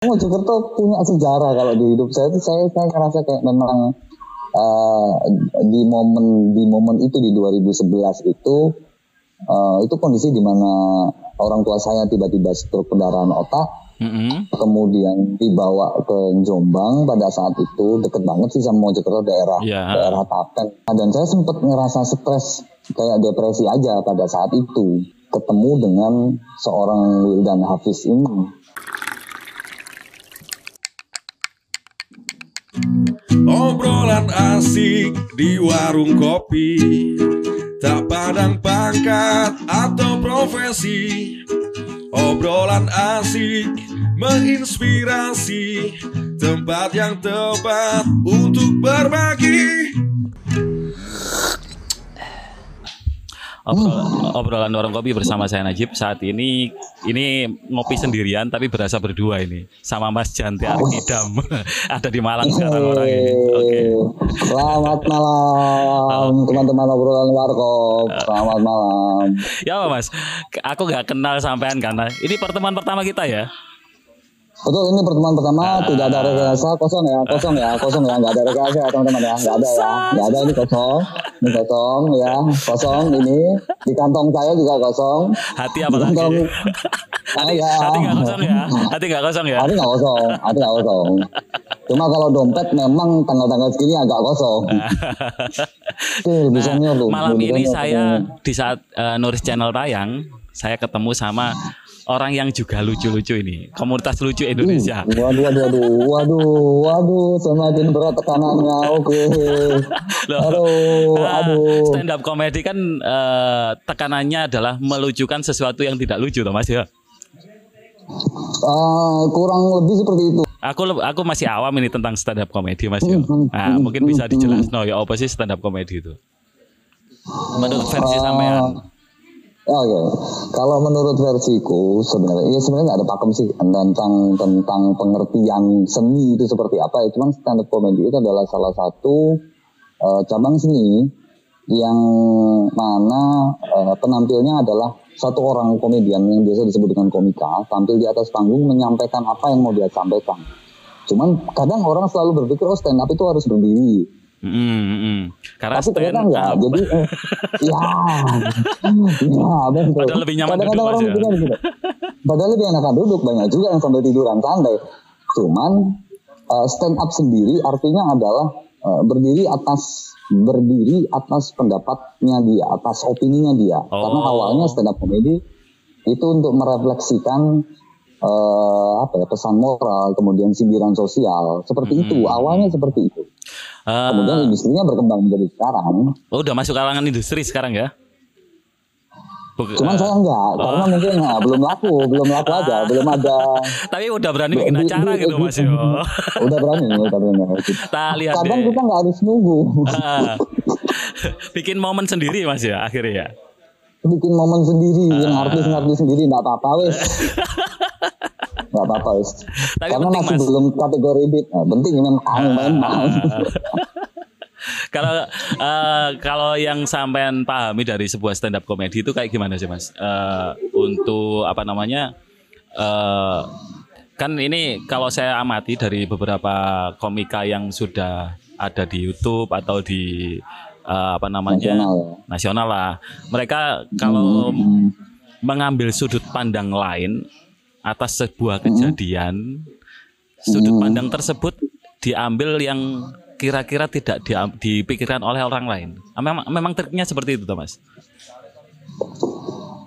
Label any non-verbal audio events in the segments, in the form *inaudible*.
Mojokerto punya sejarah kalau di hidup saya itu saya saya ngerasa kayak memang uh, di momen di momen itu di 2011 itu uh, itu kondisi di mana orang tua saya tiba-tiba stroke pendarahan otak Mm-hmm. Kemudian dibawa ke Jombang pada saat itu deket banget sih sama Mojokerto daerah yeah. daerah Tapen. Dan saya sempat ngerasa stres kayak depresi aja pada saat itu ketemu dengan seorang Wildan Hafiz ini. Obrolan asik di warung kopi. Tak padang pangkat atau profesi. Obrolan asik menginspirasi Tempat yang tepat untuk berbagi obrolan, obrolan warung kopi bersama saya Najib saat ini ini ngopi sendirian tapi berasa berdua ini sama Mas Janti Arkidam *laughs* ada di Malang sekarang orang ini. Oke. Okay. Selamat malam teman-teman obrolan warkop. Selamat malam. Ya Mas, aku nggak kenal sampean karena ini pertemuan pertama kita ya. Betul ini pertemuan pertama uh, tidak ada rekayasa kosong ya kosong ya kosong ya nggak ada rekayasa ya teman-teman ya nggak ada ya nggak ada ini kosong ini kosong ya kosong ini di kantong saya juga kosong. Hati apa lagi? kantong, hati, ya. hati nggak kosong ya? Hati nggak kosong ya? Hati nggak kosong hati nggak kosong. Cuma kalau dompet memang tanggal-tanggal segini agak kosong. *laughs* Tuh, bisa nah, malam ini saya di saat uh, Nuris Channel tayang saya ketemu sama orang yang juga lucu-lucu ini. Komunitas lucu Indonesia. Uh, waduh, waduh, waduh, waduh, waduh, semakin berat tekanannya. Oke. *laughs* Okay. aduh, aduh. Stand up comedy kan uh, tekanannya adalah melucukan sesuatu yang tidak lucu, Mas ya. Uh, kurang lebih seperti itu. Aku aku masih awam ini tentang stand up comedy Mas ya. Nah, mungkin bisa dijelaskan no, ya apa sih stand up comedy itu? Menurut versi uh, sampean. Oh ya, kalau menurut versiku sebenarnya, ya sebenarnya nggak ada pakem sih tentang tentang pengertian seni itu seperti apa. Ya, cuman stand up comedy itu adalah salah satu uh, cabang seni yang mana uh, penampilnya adalah satu orang komedian yang biasa disebut dengan komika tampil di atas panggung menyampaikan apa yang mau dia sampaikan. Cuman kadang orang selalu berpikir oh stand up itu harus berdiri Mm, -hmm. Karena Tapi ternyata enggak. Jadi eh, *laughs* ya, ya betul. Padahal lebih nyaman Kadang-kadang orang ya. gitu. Padahal lebih enakan duduk banyak juga yang sambil tiduran santai. Cuman uh, stand up sendiri artinya adalah uh, berdiri atas berdiri atas pendapatnya dia, atas opininya dia. Oh. Karena awalnya stand up comedy itu untuk merefleksikan uh, apa ya pesan moral, kemudian sindiran sosial, seperti hmm. itu. Awalnya seperti itu. Uh, Kemudian industrinya berkembang menjadi sekarang. Oh, udah masuk kalangan industri sekarang ya? Buk Cuman saya enggak, oh. karena mungkin nah, belum laku, belum laku aja, belum ada. *laughs* Tapi udah berani bikin acara gitu Mas Yo. *laughs* udah berani, udah berani. Kita lihat Kadang deh. kita nggak harus nunggu. Uh, *laughs* bikin momen sendiri Mas ya akhirnya ya. Bikin momen sendiri, uh, yang artis-artis sendiri enggak apa-apa wes. Nggak apa-apa wis. Karena penting, masih mas. belum kategori beat. Nah, penting ini main main. *laughs* kalau uh, kalau yang sampean pahami dari sebuah stand up komedi itu kayak gimana sih mas? Uh, untuk apa namanya? Uh, kan ini kalau saya amati dari beberapa komika yang sudah ada di YouTube atau di uh, apa namanya nasional, nasional lah. Mereka kalau hmm. mengambil sudut pandang lain atas sebuah kejadian hmm. sudut pandang tersebut diambil yang kira-kira tidak di, dipikirkan oleh orang lain. Memang memang triknya seperti itu, Thomas.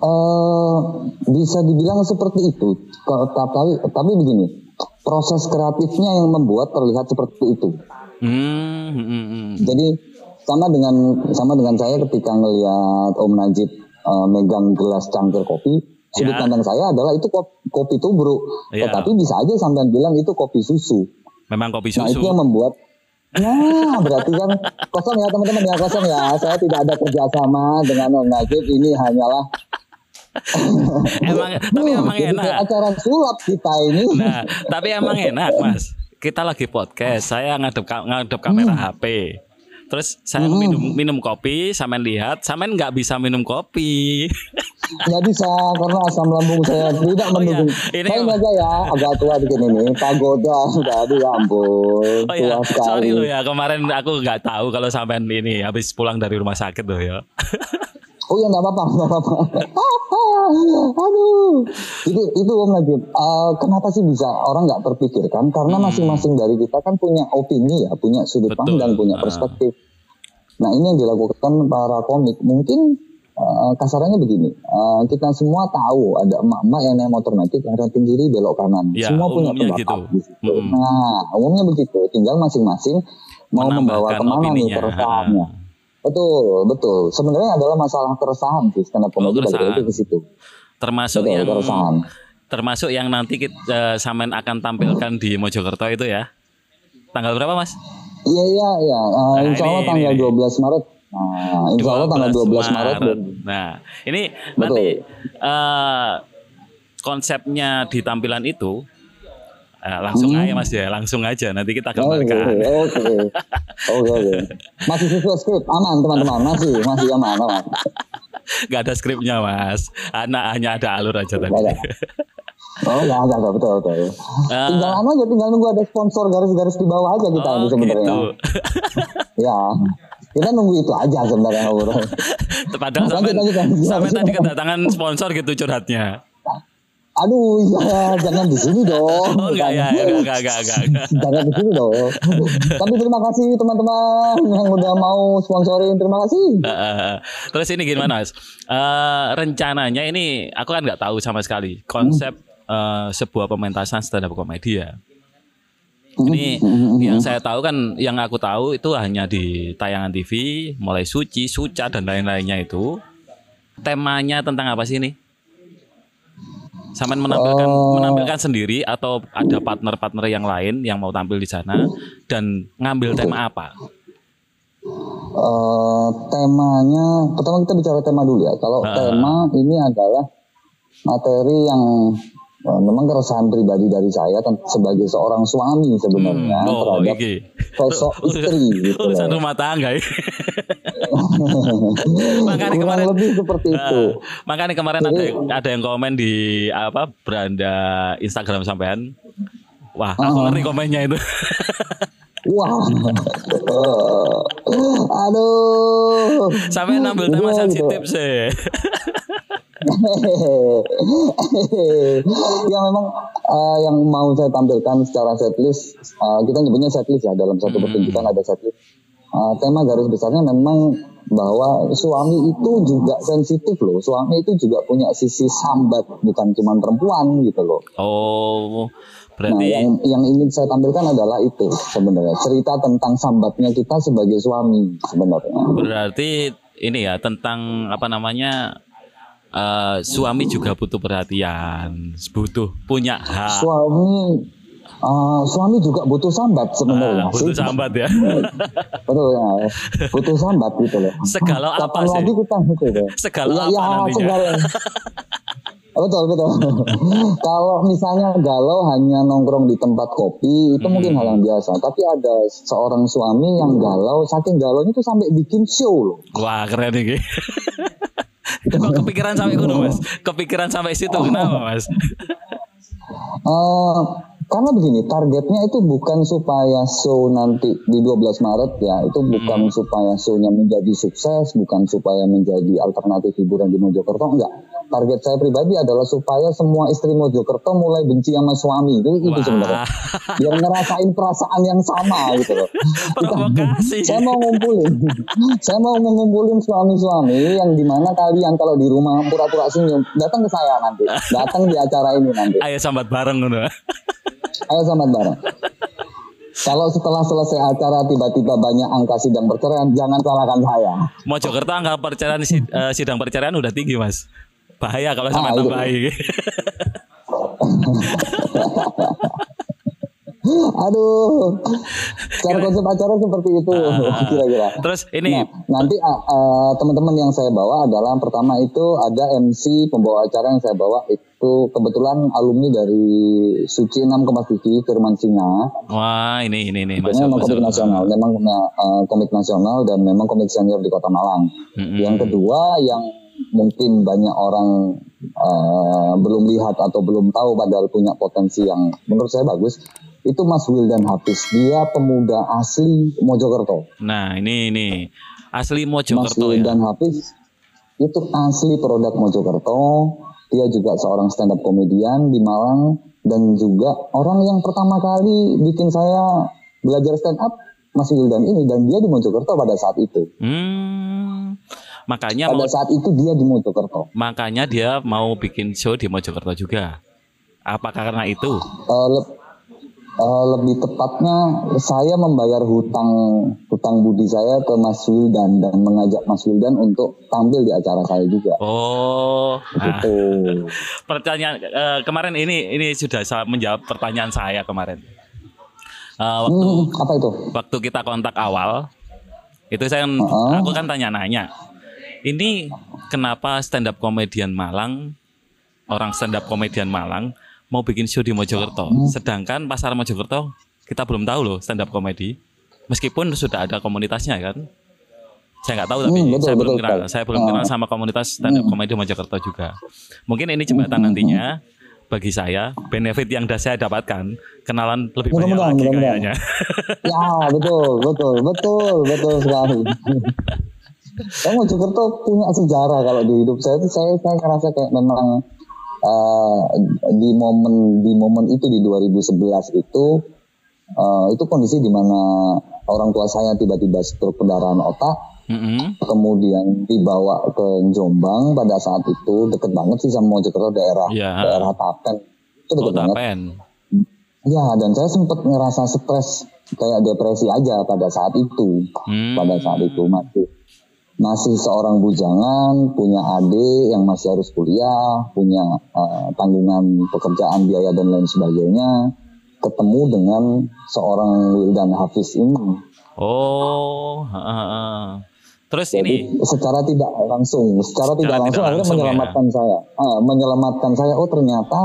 Uh, bisa dibilang seperti itu. Tapi tapi begini, proses kreatifnya yang membuat terlihat seperti itu. Hmm, hmm, hmm. hmm. Jadi sama dengan sama dengan saya ketika ngelihat Om Najib uh, megang gelas cangkir kopi, sudut ya. pandang saya adalah itu kopi, kopi tubruk. Ya. Tetapi bisa aja sampean bilang itu kopi susu. Memang kopi susu. Nah itu yang membuat Nah, berarti kan kosong ya teman-teman ya kosong ya. Saya tidak ada kerjasama dengan Om Najib. Ini hanyalah *laughs* emang tapi emang enak. Acara sulap kita ini. Nah, tapi emang enak mas. Kita lagi podcast. Saya ngadep ngadep kamera hmm. HP. Terus saya hmm. minum minum kopi, sampean lihat, sampean nggak bisa minum kopi. *laughs* nggak bisa karena asam lambung saya tidak Oh, iya. mendukung. Ini- Saya aja ya agak tua dikit ini. Pagoda aduh ya ampun. Oh ya, tua sekali. sorry lo ya kemarin aku nggak tahu kalau sampean ini habis pulang dari rumah sakit loh ya. *laughs* Oh ya nggak apa-apa, nggak apa-apa. *laughs* Aduh, itu itu Om Najib. Eh, kenapa sih bisa orang nggak terpikirkan? Karena masing-masing dari kita kan punya opini ya, punya sudut Hmm. Betul. pandang, punya Ah. perspektif. Nah ini yang dilakukan para komik. Mungkin eh, kasarannya begini, eh, kita semua tahu ada emak-emak yang naik motor metik rating kiri belok kanan. Ya, semua punya pendapat gitu. di situ. Nah umumnya begitu. Tinggal masing-masing mau membawa ke mana nih keresahannya. *laughs* Betul, betul. Sebenarnya adalah masalah keresahan sih stand up comedy balik Oh, lagi ke situ. Termasuk Betul, yang keresahan. termasuk yang nanti kita sampean akan tampilkan di Mojokerto itu ya. Tanggal berapa, Mas? Iya, iya, iya. Eh, Nah, insya Allah ini- tanggal ini. 12 Maret. Nah, insya Allah tanggal 12 Maret. Nah, ini Betul. nanti eh, konsepnya di tampilan itu eh, langsung aja Mas ya, langsung aja nanti kita Hmm. Oke, gambarkan. *laughs* oke. Oke, oke. Masih sesuai skrip, aman teman-teman. Masih, masih aman, aman. Gak ada skripnya Mas, anak hanya ada alur aja tadi. Oh, enggak, enggak, enggak, betul, betul. Ah. Tinggal anu aja, tinggal nunggu ada sponsor garis-garis di bawah aja kita Oh, sebenarnya. gitu. Ya. *laughs* Kita nunggu itu aja sebenarnya ngobrol. *laughs* Padahal sampai lanjut, lanjut. sampai tadi kedatangan sponsor gitu curhatnya. Aduh, iya, jangan di sini dong. *laughs* Oh enggak ya, enggak enggak enggak enggak. enggak. *laughs* Jangan di sini dong. Tapi terima kasih teman-teman yang udah mau sponsorin. Terima kasih. Eh. Terus ini gimana Mas? Eh, rencananya ini aku kan nggak tahu sama sekali konsep eh, sebuah pementasan stand up komedi ya. Ini yang saya tahu kan, yang aku tahu itu hanya di tayangan TV, mulai suci, suca dan lain-lainnya itu. Temanya tentang apa sih ini? Sampai menampilkan Oh. menampilkan sendiri atau ada partner-partner yang lain yang mau tampil di sana dan ngambil tema apa? Eh, temanya, pertama kita bicara tema dulu ya. Kalau Ah. tema ini adalah materi yang memang keresahan pribadi dari saya kan sebagai seorang suami sebenarnya Oh, terhadap iki. sosok *laughs* istri gitu Urusan rumah tangga ya. *laughs* Makanya kemarin lebih seperti itu. Ah, makanya kemarin ada yang, ada yang komen di apa beranda Instagram sampean. Wah, aku Ah. ngerti komennya itu. Wah, *laughs* aduh. Sampai ngambil tema Iya, sensitif gitu. sih. *laughs* yang memang eh, yang mau saya tampilkan secara setlist eh, kita nyebutnya setlist ya dalam satu pertunjukan ada setlist. Eh, tema garis besarnya memang bahwa suami itu juga sensitif loh. Suami itu juga punya sisi sambat bukan cuma perempuan gitu loh. Oh, nah berarti yang yang ingin saya tampilkan adalah itu sebenarnya. Cerita tentang sambatnya kita sebagai suami sebenarnya. Berarti ini ya tentang apa namanya eh, suami juga butuh perhatian, butuh punya hak. suami eh, suami juga butuh sambat sebenarnya Ah, butuh sih. sambat ya. *laughs* betul ya butuh sambat gitu loh Segala apa kapan sih? lagi kita gitu deh Segala ya, apa ya, nantinya? segala betul betul *laughs* kalau misalnya galau hanya nongkrong di tempat kopi itu mungkin Hmm. hal yang biasa tapi ada seorang suami yang galau saking galaunya itu sampai bikin show loh Wah, keren nih. *laughs* *laughs* Kok kepikiran sampai kuno, Mas? Kepikiran sampai situ kenapa, Mas? Eh, karena begini, targetnya itu bukan supaya show nanti di 12 Maret ya, itu bukan supaya show-nya menjadi sukses, bukan supaya menjadi alternatif hiburan di Mojokerto, enggak. Target saya pribadi adalah supaya semua istri Mojokerto mulai benci sama suami, itu, itu sebenarnya. Biar ngerasain perasaan yang sama gitu loh. Provokasi. Saya mau ngumpulin, saya mau mengumpulin suami-suami yang di mana kalian kalau di rumah pura-pura senyum, datang ke saya nanti, datang di acara ini nanti. Ayo sambat bareng ngono. Ayo selamat bareng. Kalau setelah selesai acara tiba-tiba banyak angka sidang perceraian, jangan salahkan saya. Mojokerto angka perceraian eh, sidang perceraian udah tinggi, Mas. Bahaya kalau sampai Ah, tambahi. Aduh, *laughs* cara konsep acara seperti itu Ah. kira-kira. Terus ini Nah, nanti ah, ah, teman-teman yang saya bawa adalah pertama itu ada MC pembawa acara yang saya bawa itu kebetulan alumni dari Suci 6 Kompas TV Firman Singa. wah, ini ini ini masuk memang komik nasional, memang uh, komik nasional dan memang komik senior di Kota Malang. Mm-mm. Yang kedua yang mungkin banyak orang uh, belum lihat atau belum tahu padahal punya potensi yang menurut saya bagus. Itu Mas Wildan Hafiz. Dia pemuda asli Mojokerto. Nah, ini ini. Asli Mas Mojokerto ya. Wildan Hafiz itu asli produk Mojokerto. Dia juga seorang stand up komedian di Malang dan juga orang yang pertama kali bikin saya belajar stand up Mas Wildan ini. Dan dia di Mojokerto pada saat itu. Hmm. Makanya mau pada saat itu dia di Mojokerto makanya dia mau bikin show di Mojokerto juga. Apa karena itu? Eh, le- eh, lebih tepatnya saya membayar hutang hutang budi saya ke Mas Wildan dan mengajak Mas Wildan untuk tampil di acara saya juga. Oh, nah, Gitu. *laughs* pertanyaan eh, kemarin ini ini sudah sa- menjawab pertanyaan saya kemarin. Eh, waktu Hmm, apa itu? waktu kita kontak awal itu saya kan- Heeh. aku kan tanya-nanya ini kenapa stand up komedian Malang orang stand up komedian Malang mau bikin show di Mojokerto Hmm. sedangkan pasar Mojokerto kita belum tahu loh stand up komedi meskipun sudah ada komunitasnya kan saya nggak tahu tapi Hmm, betul, saya belum kenal betul. saya belum Ah. kenal sama komunitas stand up komedi Mojokerto juga mungkin ini jembatan Hmm, nantinya bagi saya benefit yang dah saya dapatkan kenalan lebih banyak Mudah-mudahan, lagi mudah-mudahan. kayaknya Ya betul betul betul betul sekali. *laughs* Saya Mojokerto punya sejarah kalau di hidup saya itu saya saya ngerasa kayak memang eh, di momen di momen itu di 2011 itu eh, itu kondisi di mana orang tua saya tiba-tiba stroke pendarahan otak Mm-mm. kemudian dibawa ke Jombang pada saat itu deket banget sih sama Mojokerto daerah Iya. daerah Tapen itu Oh, deket banget Tapen. ya dan saya sempat ngerasa stres kayak depresi aja pada saat itu Hmm. pada saat itu masih masih seorang bujangan punya adik yang masih harus kuliah punya eh, tanggungan pekerjaan biaya dan lain sebagainya ketemu dengan seorang Wildan Hafiz ini Oh, ha, ha, terus Jadi ini secara tidak langsung, secara, tidak tidak langsung akhirnya langsung, ya. menyelamatkan saya, Ah, menyelamatkan saya. Oh ternyata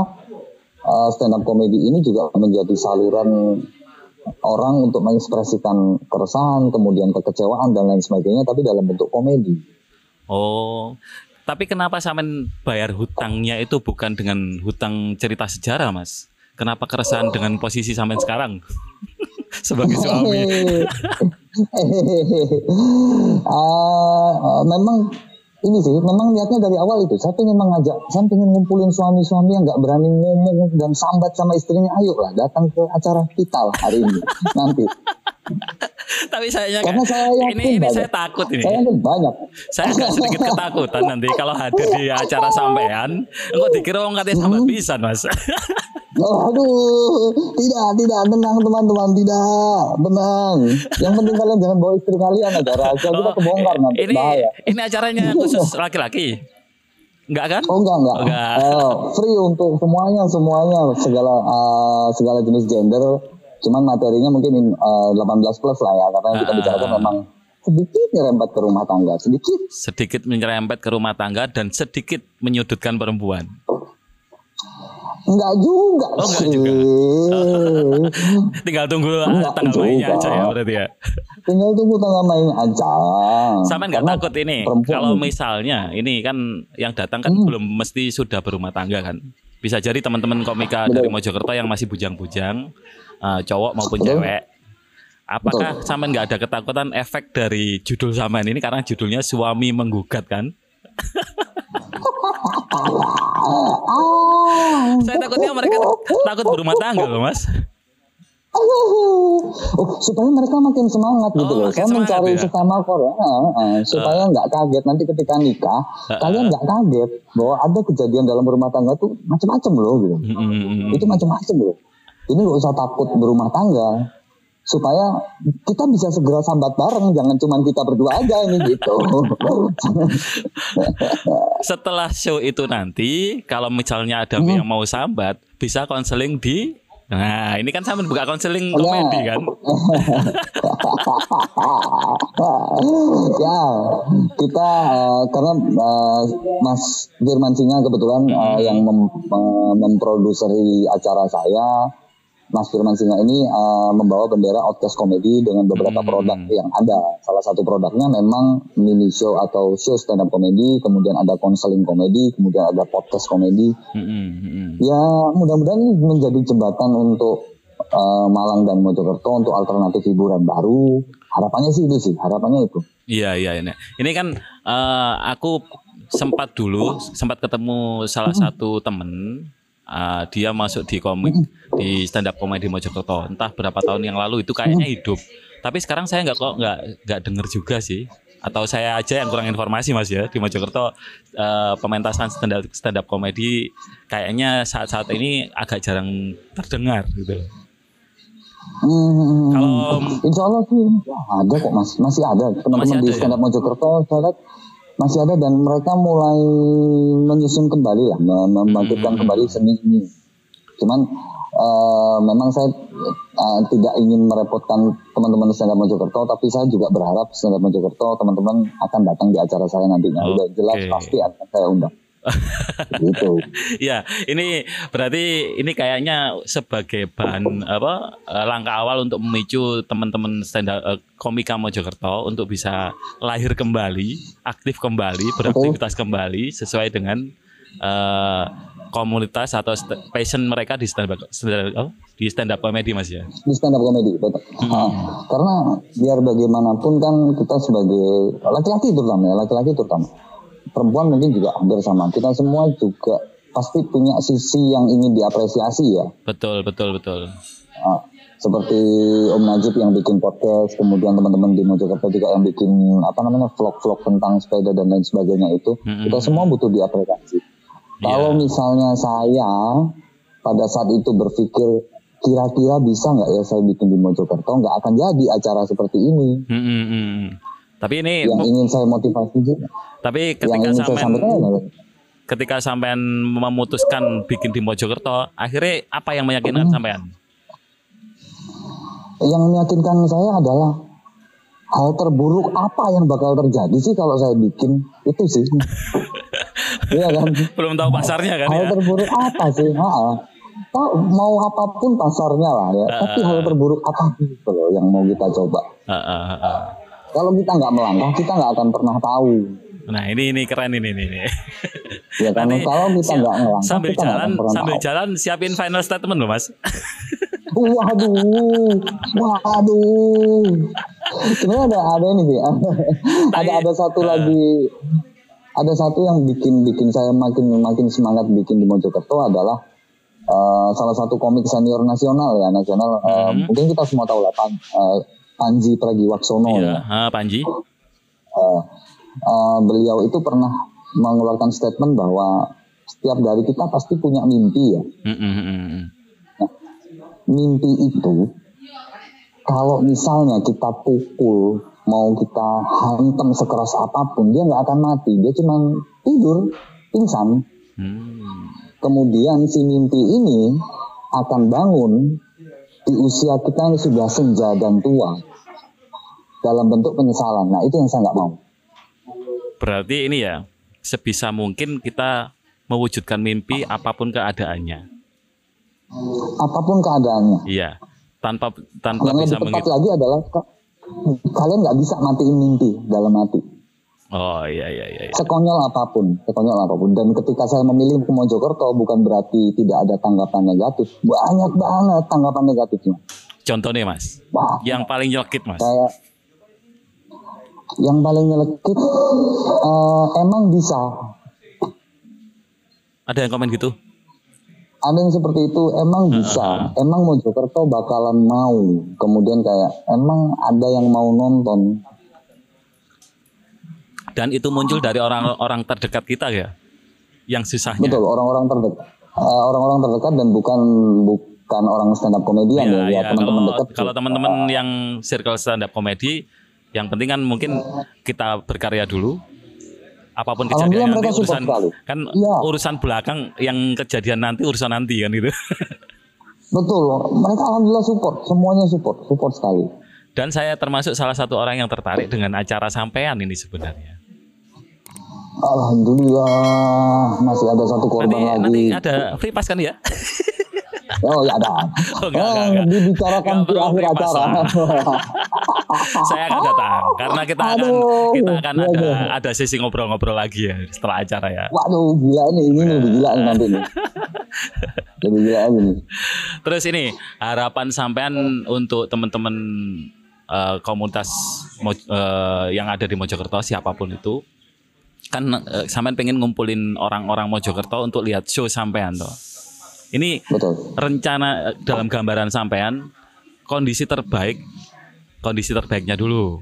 stand up comedy ini juga menjadi saluran orang untuk mengekspresikan keresahan, kemudian kekecewaan dan lain sebagainya, tapi dalam bentuk komedi. oh, tapi kenapa sampean bayar hutangnya itu bukan dengan hutang cerita sejarah, Mas? Kenapa keresahan dengan posisi sampean sekarang *laughs* sebagai suami? *laughs* Ah, memang ini sih, memang niatnya dari awal itu. Saya pengen mengajak, saya pengen ngumpulin suami-suami yang nggak berani ngomong dan sambat sama istrinya. Ayo lah, datang ke acara kita lah hari ini, nanti. Tapi saya Karena saya yakin ini ini saya takut ini. Saya yakin banyak. Saya agak sedikit ketakutan nanti kalau hadir di acara sampean, engkau dikira orang katanya sambat Hmm. pisan, Mas. Oh, aduh, tidak, tidak, tenang teman-teman, tidak, tenang. Yang penting kalian jangan bawa istri kalian aja, rahasia kita kebongkar nanti, Oh, ini bahaya. ini acaranya khusus laki-laki. Enggak kan? Oh enggak enggak, Oh, enggak. Eh, free untuk semuanya semuanya segala eh, segala jenis gender. Cuman materinya mungkin eh, 18 plus lah ya karena yang kita Ah. bicarakan memang sedikit nyerempet ke rumah tangga sedikit. sedikit menyerempet ke rumah tangga dan sedikit menyudutkan perempuan. Enggak juga Oh, enggak sih. juga. *laughs* Tinggal tunggu Enggak tanggal mainnya juga. aja ya berarti ya. Tinggal tunggu tanggal main aja. Sama nggak Karena takut ini perempuan kalau misalnya ini kan yang datang kan Hmm. belum mesti sudah berumah tangga kan. Bisa jadi teman-teman komika Betul. dari Mojokerto yang masih bujang-bujang, eh, cowok maupun Betul. cewek. Apakah sama nggak ada ketakutan efek dari judul samaan ini karena judulnya suami menggugat kan? *laughs* Saya takutnya mereka takut berumah tangga loh mas. Oh, supaya mereka makin semangat gitu Oh, loh. Saya mencari ya? sesama Korea eh, supaya nggak kaget nanti ketika nikah, kalian nggak kaget bahwa ada kejadian dalam rumah tangga tuh macam-macam loh gitu. Mm-mm. Itu macam-macam loh. Ini nggak usah takut berumah tangga supaya kita bisa segera sambat bareng, jangan cuma kita berdua aja ini gitu. *laughs* Setelah show itu nanti, kalau misalnya ada Hmm. yang mau sambat, bisa konseling di Nah, ini kan sama buka konseling Ya. komedi kan? *laughs* ya kita eh, karena eh, Mas Firman Singa kebetulan eh, yang mem- mem- memproduseri acara saya Mas Firman Singa ini uh, membawa bendera Outcast Comedy dengan beberapa Hmm. produk yang ada. Salah satu produknya memang mini show atau show stand up comedy, kemudian ada konseling komedi, kemudian ada podcast komedi. Mm-mm, mm-mm. Ya mudah-mudahan ini menjadi jembatan untuk uh, Malang dan Mojokerto untuk alternatif hiburan baru. Harapannya sih itu sih, harapannya itu. Iya iya ini. Ini kan eh, aku sempat dulu sempat ketemu salah satu temen eh, dia masuk di komik di stand up comedy Mojokerto entah berapa tahun yang lalu itu kayaknya hidup. Tapi sekarang saya nggak kok nggak nggak denger juga sih. Atau saya aja yang kurang informasi mas ya di Mojokerto eh, pementasan stand up stand up comedy kayaknya saat-saat ini agak jarang terdengar gitu. loh. Hmm, Kalau- Insya Allah sih ada kok mas, masih ada teman-teman di ya? stand up Mojokerto saya lihat masih ada dan mereka mulai menyusun kembali lah, mem- membangkitkan Hmm. kembali seni ini. Cuman eh, memang saya eh, tidak ingin merepotkan teman-teman stand up Mojokerto, tapi saya juga berharap stand up Mojokerto teman-teman akan datang di acara saya nantinya. Udah jelas pasti akan saya undang. *laughs* gitu. Ya, ini berarti ini kayaknya sebagai bahan apa eh, langkah awal untuk memicu teman-teman stand up komika Mojokerto untuk bisa lahir kembali, aktif kembali, beraktivitas kembali sesuai dengan eh, komunitas atau st- passion mereka di stand up stand up, di stand up comedy Mas ya. di stand up comedy betul. Ah, karena biar bagaimanapun kan kita sebagai laki-laki terutama ya laki-laki terutama perempuan mungkin juga hampir sama kita semua juga pasti punya sisi yang ingin diapresiasi ya Betul, betul, betul. Ah, seperti Om Najib yang bikin podcast kemudian teman-teman di Mojokerto juga yang bikin apa namanya vlog-vlog tentang sepeda dan lain sebagainya itu Mm-mm. kita semua butuh diapresiasi kalau Iya. misalnya saya pada saat itu berpikir kira-kira bisa nggak ya saya bikin di Mojokerto nggak akan jadi acara seperti ini. Hmm, hmm, hmm. Tapi ini Yang ingin saya motivasi juga, tapi ketika sampean ketika sampean memutuskan bikin di Mojokerto, akhirnya apa yang meyakinkan sampean? yang meyakinkan saya adalah hal terburuk apa yang bakal terjadi sih kalau saya bikin itu sih. *laughs* Iya kan? *laughs* Belum tahu pasarnya kan hal ya? terburuk apa sih? *laughs* Ha-ha. Tahu, mau apa pun pasarnya lah ya. Tapi hal terburuk apa gitu loh yang mau kita coba. Ah, ah, ah. Kalau kita nggak melangkah, kita nggak akan pernah tahu. Nah ini ini keren ini ini. ini. Ya kan Nanti kalau kita nggak melangkah, sambil kita jalan sambil tahu. jalan siapin final statement loh mas. *laughs* Waduh, waduh. Sebenarnya ada ada ini sih. ada ada satu lagi ada satu yang bikin bikin saya makin makin semangat bikin di Mojokerto adalah eh, salah satu komik senior nasional ya nasional. Eh, Hmm. mungkin kita semua tahu lah Pan, eh, Panji Pragiwaksono ya. Iya, ah, Panji. Eh, eh, beliau itu pernah mengeluarkan statement bahwa setiap dari kita pasti punya mimpi ya. Hmm, hmm, hmm, hmm. mimpi itu kalau misalnya kita pukul mau kita hantam sekeras apa pun dia nggak akan mati dia cuma tidur pingsan Hmm. kemudian si mimpi ini akan bangun di usia kita yang sudah senja dan tua dalam bentuk penyesalan nah itu yang saya nggak mau Berarti ini ya sebisa mungkin kita mewujudkan mimpi apa pun keadaannya. apa pun keadaannya Iya. Tanpa tanpa yang bisa lebih tepat lagi adalah kalian nggak bisa matiin mimpi dalam hati Oh iya iya iya. iya. sekonyol apa pun, sekonyol apa pun. Dan ketika saya memilih ke Mojokerto bukan berarti tidak ada tanggapan negatif. Banyak banget tanggapan negatifnya. Contohnya mas, Wah, yang paling nyelkit mas. kayak yang paling nyelekit eh, emang bisa. Ada yang komen gitu? Ada yang seperti itu emang bisa. Emang Mojokerto bakalan mau. Kemudian kayak emang ada yang mau nonton. Dan itu muncul dari orang-orang terdekat kita ya, yang susahnya. Betul, orang-orang terdekat. Eh, orang-orang terdekat dan bukan bukan orang stand up komedian Ya, ya, ya, ya, teman-teman kalau dekat. kalau teman-teman yang circle stand up comedy, yang penting kan mungkin kita berkarya dulu. Apa pun kejadian nanti urusan sekali. kan Iya. urusan belakang yang kejadian nanti urusan nanti kan gitu. *laughs* Betul, mereka alhamdulillah support, semuanya support, support sekali. Dan saya termasuk salah satu orang yang tertarik dengan acara sampean ini sebenarnya. Alhamdulillah masih ada satu korban Nanti lagi. nanti ada free pass kan ya? *laughs* Oh ya ada. Oh, enggak, enggak, enggak. Dibicarakan Enggak di akhir acara. *laughs* Saya akan datang karena kita akan Aduh, kita akan iya, ada iya. ada sesi ngobrol-ngobrol lagi ya setelah acara ya. Waduh gila nih ini lebih gila nih nanti nih. *laughs* Lebih gila nih. Terus ini harapan sampean untuk teman-teman eh, komunitas eh, yang ada di Mojokerto siapa pun itu kan eh, sampean pengen ngumpulin orang-orang Mojokerto untuk lihat show sampean toh. Ini Betul. rencana eh, dalam gambaran sampean kondisi terbaik kondisi terbaiknya dulu.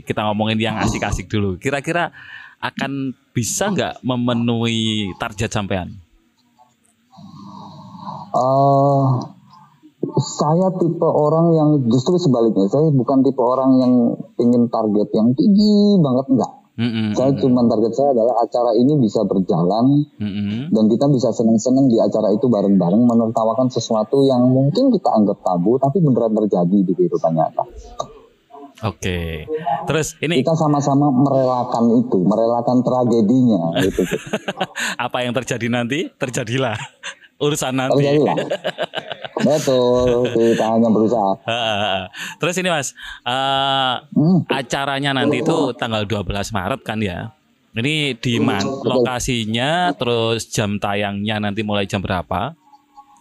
Kita ngomongin yang asik-asik dulu. Kira-kira akan bisa nggak memenuhi target sampean? eh saya tipe orang yang justru sebaliknya. Saya bukan tipe orang yang ingin target yang tinggi banget enggak. Mm-mm. Saya cuma target saya adalah acara ini bisa berjalan Mm-mm. dan kita bisa seneng-seneng di acara itu bareng-bareng menertawakan sesuatu yang mungkin kita anggap tabu tapi beneran terjadi di kehidupan nyata. Oke. Terus ini Kita sama-sama merelakan itu, merelakan tragedinya gitu. *laughs* apa yang terjadi nanti terjadilah urusan nanti. Terjadilah. *laughs* Betul, kita hanya berusaha. Terus ini mas, eh, Hmm. acaranya nanti itu tanggal 12 Maret kan ya? Ini di mana lokasinya, terus jam tayangnya nanti mulai jam berapa?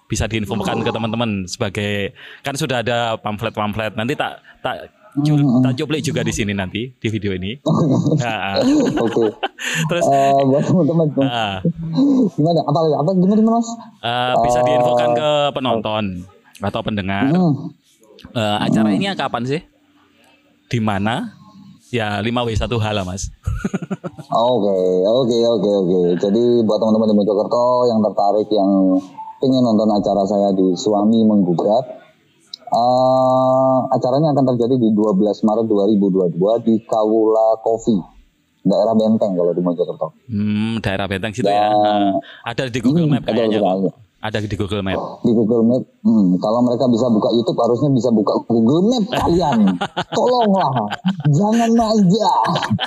Bisa diinfokan ke teman-teman sebagai kan sudah ada pamflet-pamflet. Nanti tak tak tak cuplik juga di sini nanti di video ini. *laughs* Ah, ah. Oke. *laughs* Terus Eh, buat teman-teman ah, gimana? Apa apa gimana Mas? eh, bisa diinfokan ke penonton atau pendengar. Eh, acara ini kapan sih? Di mana? Ya 5W1H lah mas. *laughs* Oke, oke, oke, oke. Jadi buat teman-teman di Mojokerto yang tertarik yang ingin nonton acara saya di Suami Menggugat, eh acaranya akan terjadi di 12 Maret 2022 di Kawula Coffee, daerah Benteng kalau di Mojokerto. Hmm, daerah Benteng situ ya. Dan- ada di Google Hmm, Map betul kayaknya. Ada di Google Map. Di Google Map, hmm, kalau mereka bisa buka YouTube harusnya bisa buka Google Map kalian. *laughs* Tolonglah, jangan manja.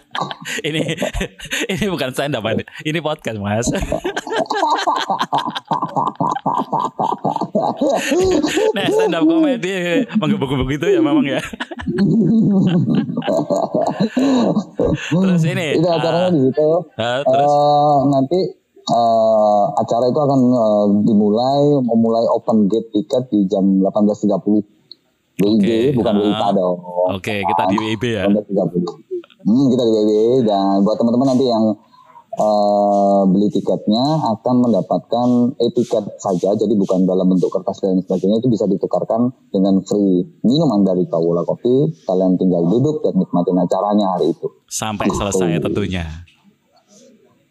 *laughs* ini *laughs* ini bukan stand up, ini podcast mas. nah stand up komedi menggebuk-gebuk itu ya memang ya. terus ini. Itu acaranya ah, di situ. ah, terus Eh, nanti eh, acara itu akan eh, dimulai memulai open gate tiket di jam 18.30 WIB Oke, bukan. WIK dong. Oke, kita di WIB ya. 18.30. Hmm, kita di WIB dan buat teman-teman nanti yang eh, beli tiketnya akan mendapatkan e-tiket saja jadi bukan dalam bentuk kertas dan sebagainya itu bisa ditukarkan dengan free minuman dari Kawula Coffee kalian tinggal duduk dan nikmatin acaranya hari itu sampai selesai tentunya.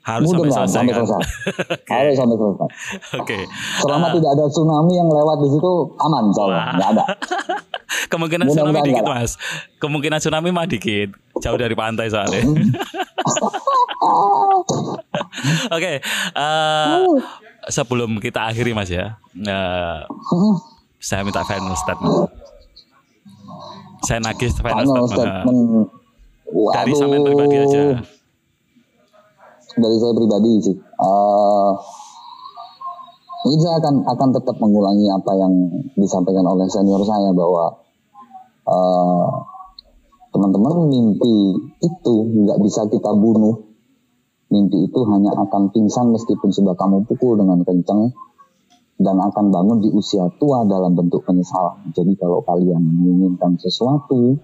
Harus sampai Mudah-mudahan selesai sampai kan. selesai *laughs* harus sampai selesai Oke. Selama Ah. tidak ada tsunami yang lewat di situ aman soalnya nggak ada. *laughs* Kemungkinan Mudah-mudahan tsunami dikit enggak mas. Kemungkinan tsunami mah dikit. Jauh dari pantai soalnya. *laughs* Oke. eh, sebelum kita akhiri mas ya. eh, saya minta final statement. Saya nagih final Final statement. eh, statement. dari sampean pribadi aja. Dari saya pribadi sih. Eh, mungkin saya akan akan tetap mengulangi apa yang disampaikan oleh senior saya bahwa eh, teman-teman mimpi itu nggak bisa kita bunuh. Mimpi itu hanya akan pingsan meskipun sudah kamu pukul dengan kencang dan akan bangun di usia tua dalam bentuk penyesalan. Jadi kalau kalian menginginkan sesuatu,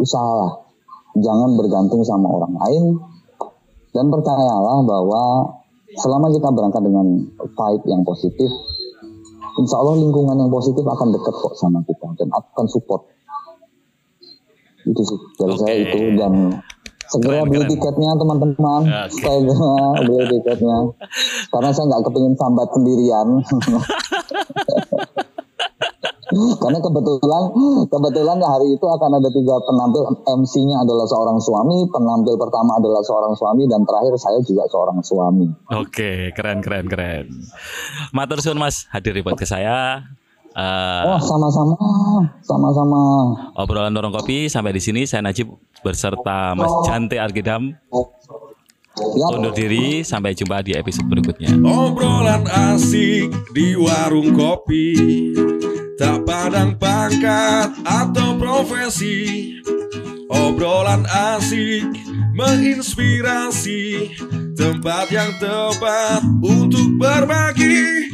usahalah. Jangan bergantung sama orang lain dan percayalah bahwa selama kita berangkat dengan vibe yang positif, insya Allah lingkungan yang positif akan dekat kok sama kita dan akan support. Itu sih dari saya Oke. itu dan segera Keren, beli keren. tiketnya teman-teman, Oke. segera beli tiketnya karena saya nggak kepingin sambat sendirian. *laughs* *laughs* Karena kebetulan kebetulan hari itu akan ada tiga penampil MC-nya adalah seorang suami, penampil pertama adalah seorang suami dan terakhir saya juga seorang suami. Oke, keren keren keren. Matur suwun Mas hadir di podcast saya. Eh, Oh sama-sama, sama-sama. obrolan dorong kopi sampai di sini saya Najib berserta Mas Jante Argidam. Yap. undur diri. Sampai jumpa di episode berikutnya. Obrolan asik di warung kopi Tak pandang pangkat atau profesi. Obrolan asik menginspirasi. Tempat yang tepat untuk berbagi